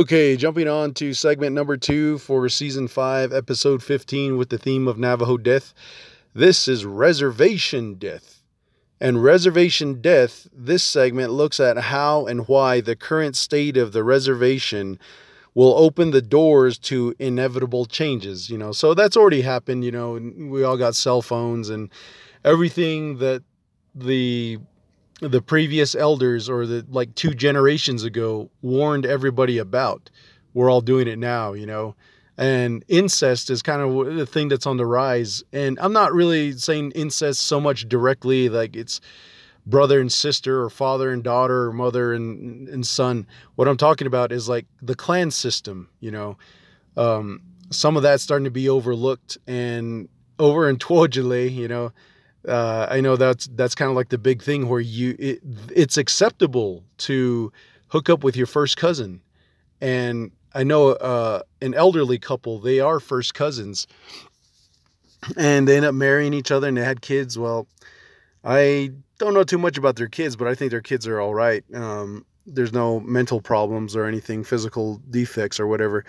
Okay, jumping on to segment number two for season five, episode 15, with the theme of Navajo death. This is reservation death. And reservation death, this segment looks at how and why the current state of the reservation will open the doors to inevitable changes, you know. So that's already happened, you know, we all got cell phones and everything that the the previous elders or the like two generations ago warned everybody about. We're all doing it now, you know. And incest is kind of the thing that's on the rise. And I'm not really saying incest so much directly, like it's brother and sister or father and daughter or mother and, and son. What I'm talking about is like the clan system, you know. Um, some of that's starting to be overlooked and over in Tohajiilee, you know, uh, I know that's that's kind of like the big thing where you it, it's acceptable to hook up with your first cousin, and I know uh, an elderly couple they are first cousins, and they end up marrying each other and they had kids. Well, I don't know too much about their kids, but I think their kids are all right. Um, there's no mental problems or anything, physical defects or whatever.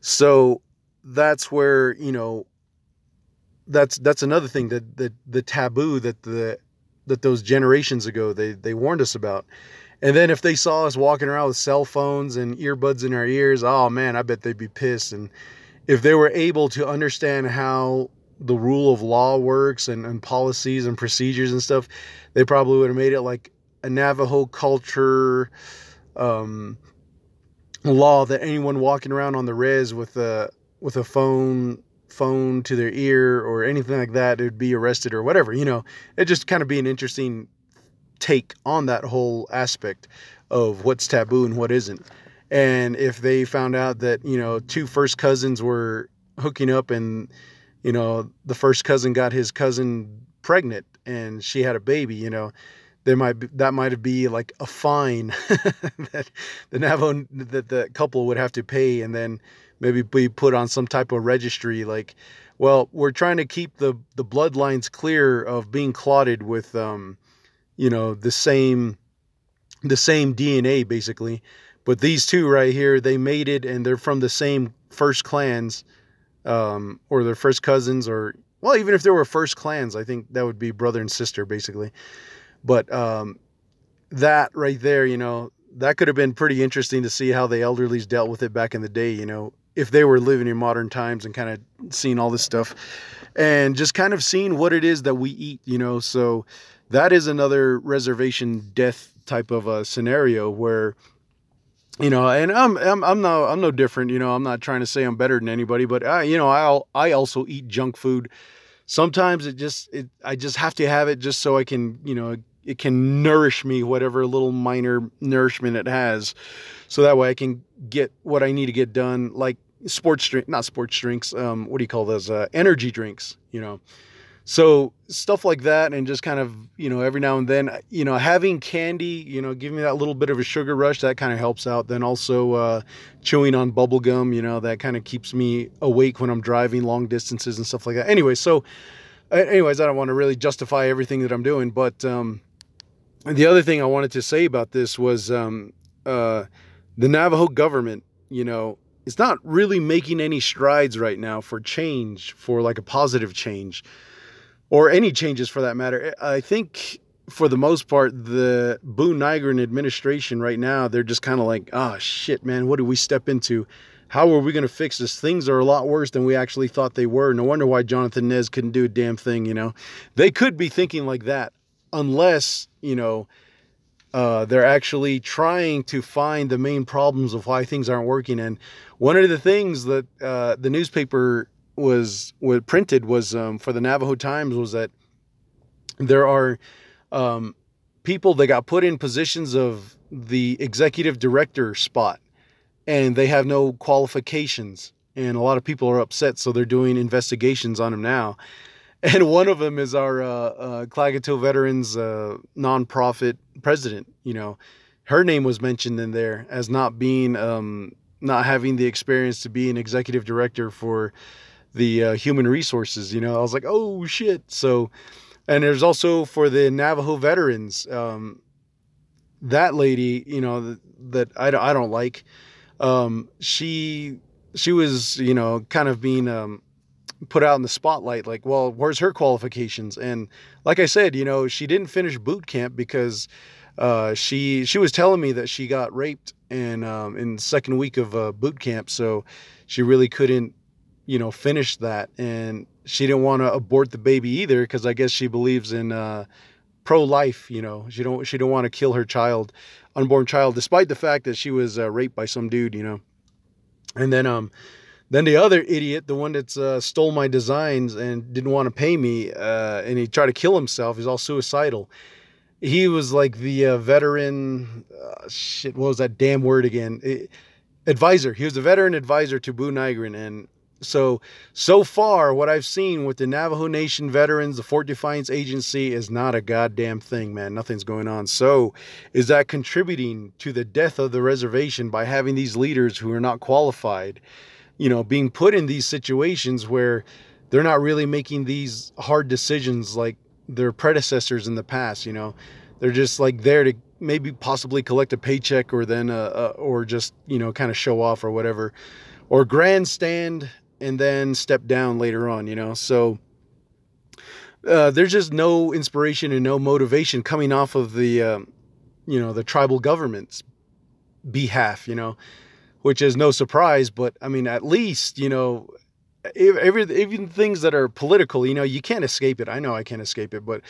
So that's where you know that's that's another thing that the the taboo that the that those generations ago they they warned us about. And then if they saw us walking around with cell phones and earbuds in our ears, oh man, I bet they'd be pissed. And if they were able to understand how the rule of law works and, and policies and procedures and stuff, they probably would have made it like a Navajo culture um, law that anyone walking around on the res with a with a phone phone to their ear or anything like that, it would be arrested or whatever. You know, it just kind of be an interesting take on that whole aspect of what's taboo and what isn't. And if they found out that, you know, two first cousins were hooking up and, you know, the first cousin got his cousin pregnant and she had a baby, you know, there might be, that might be like a fine that the Navajo that the couple would have to pay and then maybe be put on some type of registry like well we're trying to keep the the bloodlines clear of being clotted with um you know the same the same DNA basically. But these two right here they mated and they're from the same first clans um or their first cousins or well even if they were first clans I think that would be brother and sister basically. But um that right there you know that could have been pretty interesting to see how the elderlies dealt with it back in the day you know if they were living in modern times and kind of seeing all this stuff and just kind of seeing what it is that we eat, you know. So that is another reservation death type of a scenario where you know, and I'm I'm I'm no I'm no different, you know. I'm not trying to say I'm better than anybody, but I you know, I'll I also eat junk food. Sometimes it just it I just have to have it just so I can, you know, it can nourish me whatever little minor nourishment it has. So that way i can get what i need to get done like sports drink not sports drinks um, what do you call those uh, energy drinks you know? So stuff like that and just kind of you know every now and then you know having candy you know giving me that little bit of a sugar rush that kind of helps out. Then also uh, chewing on bubble gum you know that kind of keeps me awake when i'm driving long distances and stuff like that. Anyway so anyways i don't want to really justify everything that i'm doing but um, the other thing I wanted to say about this was um, uh, the Navajo government, you know, it's not really making any strides right now for change, for like a positive change, or any changes for that matter. I think for the most part, the Buu Nygren administration right now, they're just kind of like, oh shit, man, what do we step into? How are we going to fix this? Things are a lot worse than we actually thought they were. No wonder why Jonathan Nez couldn't do a damn thing, you know? They could be thinking like that unless you know uh, they're actually trying to find the main problems of why things aren't working. And one of the things that uh, the newspaper was was printed was um, for the Navajo Times was that there are um, people that got put in positions of the executive director spot, and they have no qualifications. And a lot of people are upset, so they're doing investigations on them now and one of them is our uh, uh, Klagetoh Veterans uh, nonprofit president. You know, her name was mentioned in there as not being, um, not having the experience to be an executive director for the uh, human resources. You know, I was like, oh shit. So, and there's also for the Navajo veterans, um, that lady, you know, that, that I, I don't like. um, she she was you know kind of being um, put out in the spotlight. Like, well, where's her qualifications? And like I said, you know, she didn't finish boot camp because uh, she she was telling me that she got raped in um, in second week of uh, boot camp, so she really couldn't you know finish that, and she didn't want to abort the baby either because I guess she believes in uh, pro life. You know, she don't she don't want to kill her child, unborn child, despite the fact that she was uh, raped by some dude. You know, and then um then the other idiot, the one that's uh, stole my designs and didn't want to pay me, uh, and he tried to kill himself. He's all suicidal. He was like the uh, veteran. Uh, shit, what was that damn word again? It, advisor. He was a veteran advisor to Buu Nygren, and so so far, what I've seen with the Navajo Nation veterans, the Fort Defiance Agency is not a goddamn thing, man. Nothing's going on. So, is that contributing to the death of the reservation by having these leaders who are not qualified? You know, being put in these situations where they're not really making these hard decisions like their predecessors in the past, you know. They're just like there to maybe possibly collect a paycheck or then uh, uh or just, you know, kind of show off or whatever or grandstand and then step down later on, you know. So uh, there's just no inspiration and no motivation coming off of the, um, you know, the tribal government's behalf, you know which is no surprise. But I mean, at least you know, every even things that are political, you know, you can't escape it. I know I can't escape it, but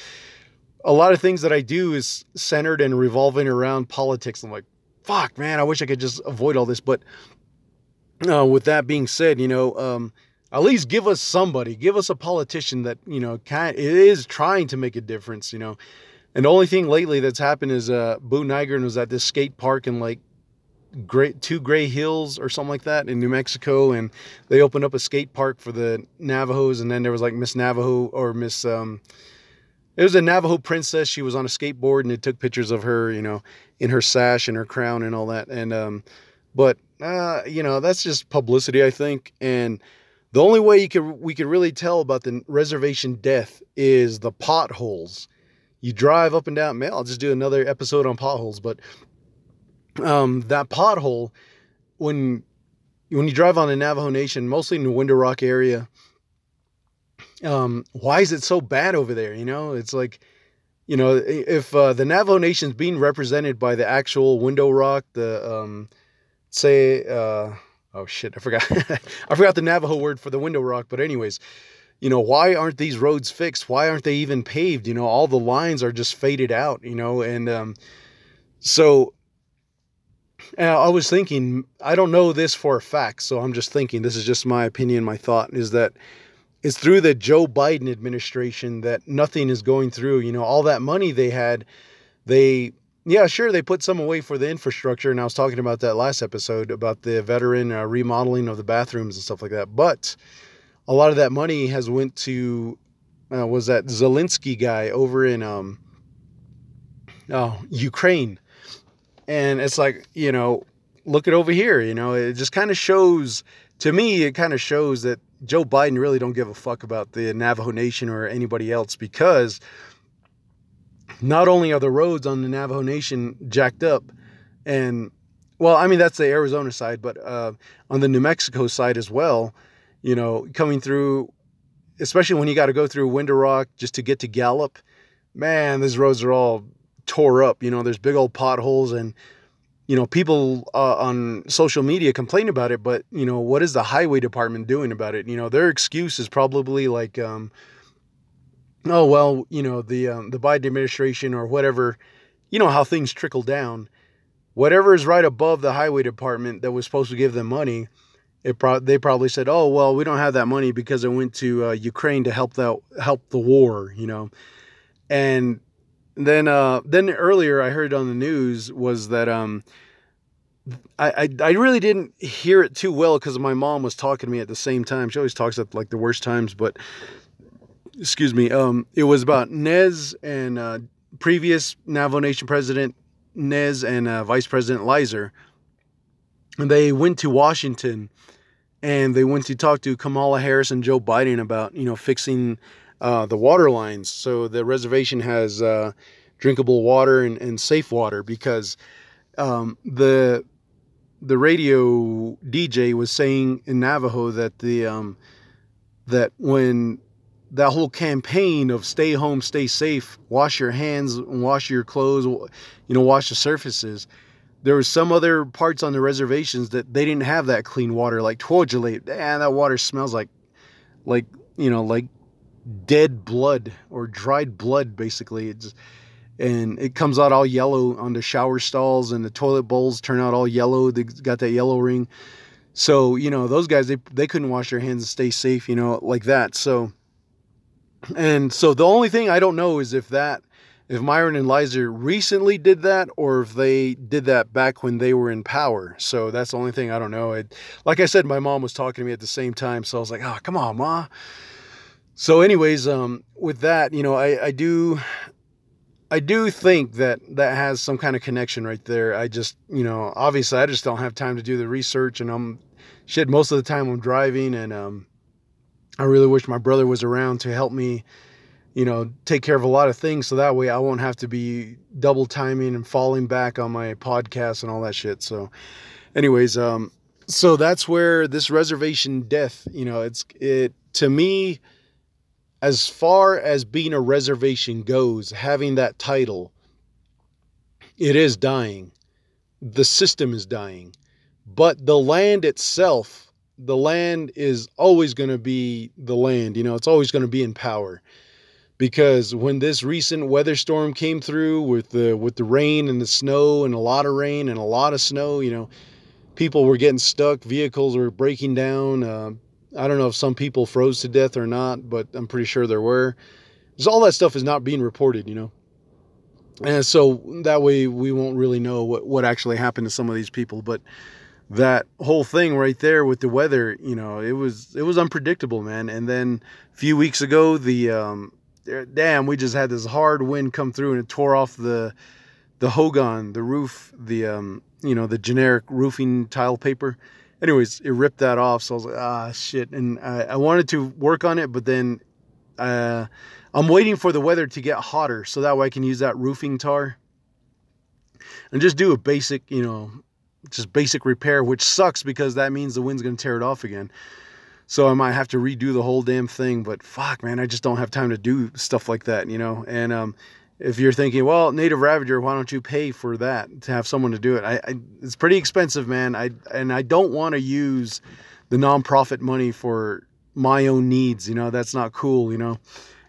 a lot of things that I do is centered and revolving around politics. I'm like, fuck, man, I wish I could just avoid all this. But uh, with that being said, you know, um, at least give us somebody, give us a politician that you know kind is trying to make a difference. You know. And the only thing lately that's happened is uh, Buu Nygren was at this skate park in like great two gray hills or something like that in New Mexico and they opened up a skate park for the Navajos and then there was like Miss Navajo or Miss um it was a Navajo princess. She was on a skateboard and they took pictures of her you know in her sash and her crown and all that and um but uh you know that's just publicity I think and the only way you could we could really tell about the reservation death is the potholes. You drive up and down man I'll just do another episode on potholes but um, that pothole when when you drive on the Navajo Nation, mostly in the Window Rock area, um, why is it so bad over there? You know, it's like, you know, if uh, the Navajo Nation is being represented by the actual Window Rock, the um, say, uh, oh shit, I forgot, I forgot the Navajo word for the Window Rock. But anyways, you know, why aren't these roads fixed? Why aren't they even paved? You know, all the lines are just faded out. You know, and um, so I was thinking, I don't know this for a fact, so I'm just thinking, this is just my opinion, my thought is that it's through the Joe Biden administration that nothing is going through. You know, all that money they had, they, yeah, sure, they put some away for the infrastructure. And I was talking about that last episode about the veteran uh, remodeling of the bathrooms and stuff like that. But a lot of that money has went to, uh, was that Zelensky guy over in, um, oh, Ukraine and it's like, you know, look at over here, you know, it just kind of shows to me, it kind of shows that Joe Biden really don't give a fuck about the Navajo Nation or anybody else because not only are the roads on the Navajo Nation jacked up and well, I mean that's the Arizona side, but uh, on the New Mexico side as well, you know, coming through, especially when you got to go through Window Rock just to get to Gallup, man, these roads are all tore up. You know, there's big old potholes and you know people uh, on social media complain about it but you know what is the highway department doing about it you know their excuse is probably like um, oh well you know the um, the biden administration or whatever you know how things trickle down whatever is right above the highway department that was supposed to give them money it pro- they probably said oh well we don't have that money because it went to uh, ukraine to help that help the war you know and then uh, then earlier I heard on the news was that um, I, I, I really didn't hear it too well because my mom was talking to me at the same time. She always talks at like the worst times, but excuse me. Um, it was about Nez and uh, previous Navajo Nation president Nez and uh, Vice President Lizer. And they went to Washington and they went to talk to Kamala Harris and Joe Biden about you know fixing uh, the water lines. So the reservation has uh, drinkable water and, and, safe water because um, the the radio DJ was saying in Navajo that the um, that when that whole campaign of stay home, stay safe, wash your hands, wash your clothes, you know, wash the surfaces. There was some other parts on the reservations that they didn't have that clean water, like Tohajiilee. And that water smells like, like you know, like dead blood or dried blood, basically. It's and it comes out all yellow on the shower stalls, and the toilet bowls turn out all yellow. They got that yellow ring. So you know, those guys they they couldn't wash their hands and stay safe, you know, like that. So and so the only thing I don't know is if that, if Myron and Lizer recently did that or if they did that back when they were in power. So that's the only thing I don't know. It, like I said, my mom was talking to me at the same time. So I was like, oh, come on, ma. So anyways, um, with that, you know, I, I do, I do think that that has some kind of connection right there. I just, you know, obviously I just don't have time to do the research and I'm shit most of the time I'm driving and, um, I really wish my brother was around to help me, you know, take care of a lot of things so that way I won't have to be double timing and falling back on my podcast and all that shit. So, anyways, um, so that's where this reservation death, you know, it's it to me, as far as being a reservation goes, having that title, it is dying. The system is dying, but the land itself the land is always going to be the land. You know, it's always going to be in power. Because when this recent weather storm came through with the with the rain and the snow and a lot of rain and a lot of snow, you know, people were getting stuck, vehicles were breaking down. Uh, I don't know if some people froze to death or not, but I'm pretty sure there were. Because all that stuff is not being reported, you know. And so that way we won't really know what, what actually happened to some of these people. But that whole thing right there with the weather, you know, it was it was unpredictable, man. And then a few weeks ago, the um, damn, we just had this hard wind come through and it tore off the the Hogan, the roof, the um, you know, the generic roofing tile paper. Anyways, it ripped that off. So I was like, ah, shit. And I, I wanted to work on it, but then uh, I'm waiting for the weather to get hotter so that way I can use that roofing tar and just do a basic, you know, just basic repair, which sucks because that means the wind's going to tear it off again. So I might have to redo the whole damn thing. But fuck, man, I just don't have time to do stuff like that, you know. And um, if you're thinking, well, Native Ravager, why don't you pay for that to have someone to do it? I, I it's pretty expensive, man. I and I don't want to use the nonprofit money for my own needs. You know, that's not cool. You know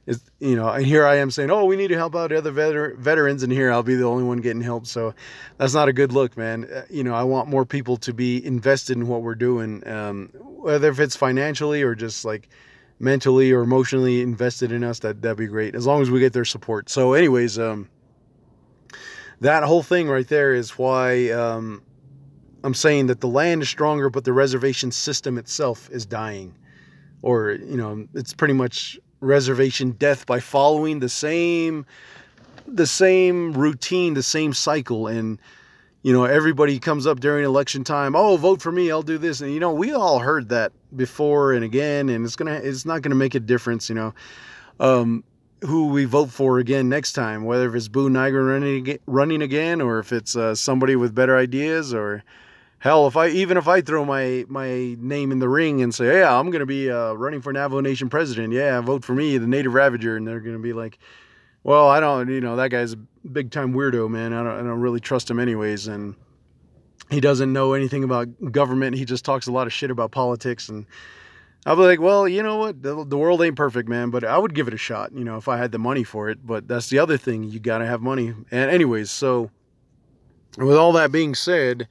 is you know and here i am saying oh we need to help out other veter- veterans and here i'll be the only one getting help so that's not a good look man uh, you know i want more people to be invested in what we're doing um, whether if it's financially or just like mentally or emotionally invested in us that that'd be great as long as we get their support. So anyways um, that whole thing right there is why um, i'm saying that the land is stronger but the reservation system itself is dying. Or you know it's pretty much reservation death by following the same the same routine, the same cycle. And you know everybody comes up during election time oh vote for me i'll do this and you know we all heard that before and again and it's gonna it's not gonna make a difference you know um, who we vote for again next time whether if it's Buu Nygren running, running again or if it's uh, somebody with better ideas or hell, if I even if I throw my my name in the ring and say, yeah, I'm gonna be uh, running for Navajo Nation president, yeah, vote for me, the Native Ravager, and they're gonna be like, well, I don't, you know, that guy's a big time weirdo, man. I don't, I don't really trust him anyways, and he doesn't know anything about government. He just talks a lot of shit about politics and. I'll be like, well, you know what? The, the, world ain't perfect, man, but I would give it a shot, you know, if I had the money for it. But that's the other thing. You got to have money. And, anyways, so with all that being said,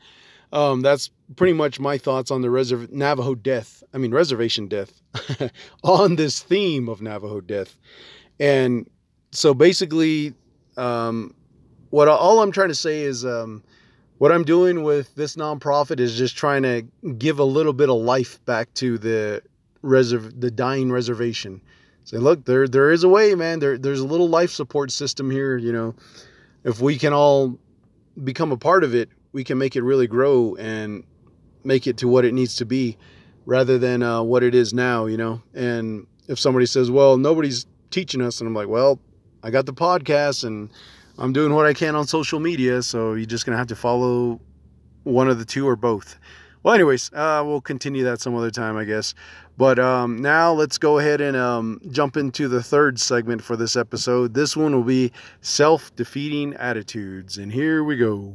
um, that's pretty much my thoughts on the reserv- Navajo death. I mean, reservation death on this theme of Navajo death. And so basically, um, what all I'm trying to say is um, what I'm doing with this nonprofit is just trying to give a little bit of life back to the reserv- the dying reservation. Say, look, there there is a way, man. There there's a little life support system here. You know, if we can all become a part of it, we can make it really grow and make it to what it needs to be rather than uh, what it is now, you know. And if somebody says, well, nobody's teaching us, and I'm like, well, I got the podcast and I'm doing what I can on social media, so you're just gonna have to follow one of the two or both. Well, anyways, uh, we'll continue that some other time, I guess. But um, now let's go ahead and um, jump into the third segment for this episode. This one will be self defeating attitudes. And here we go.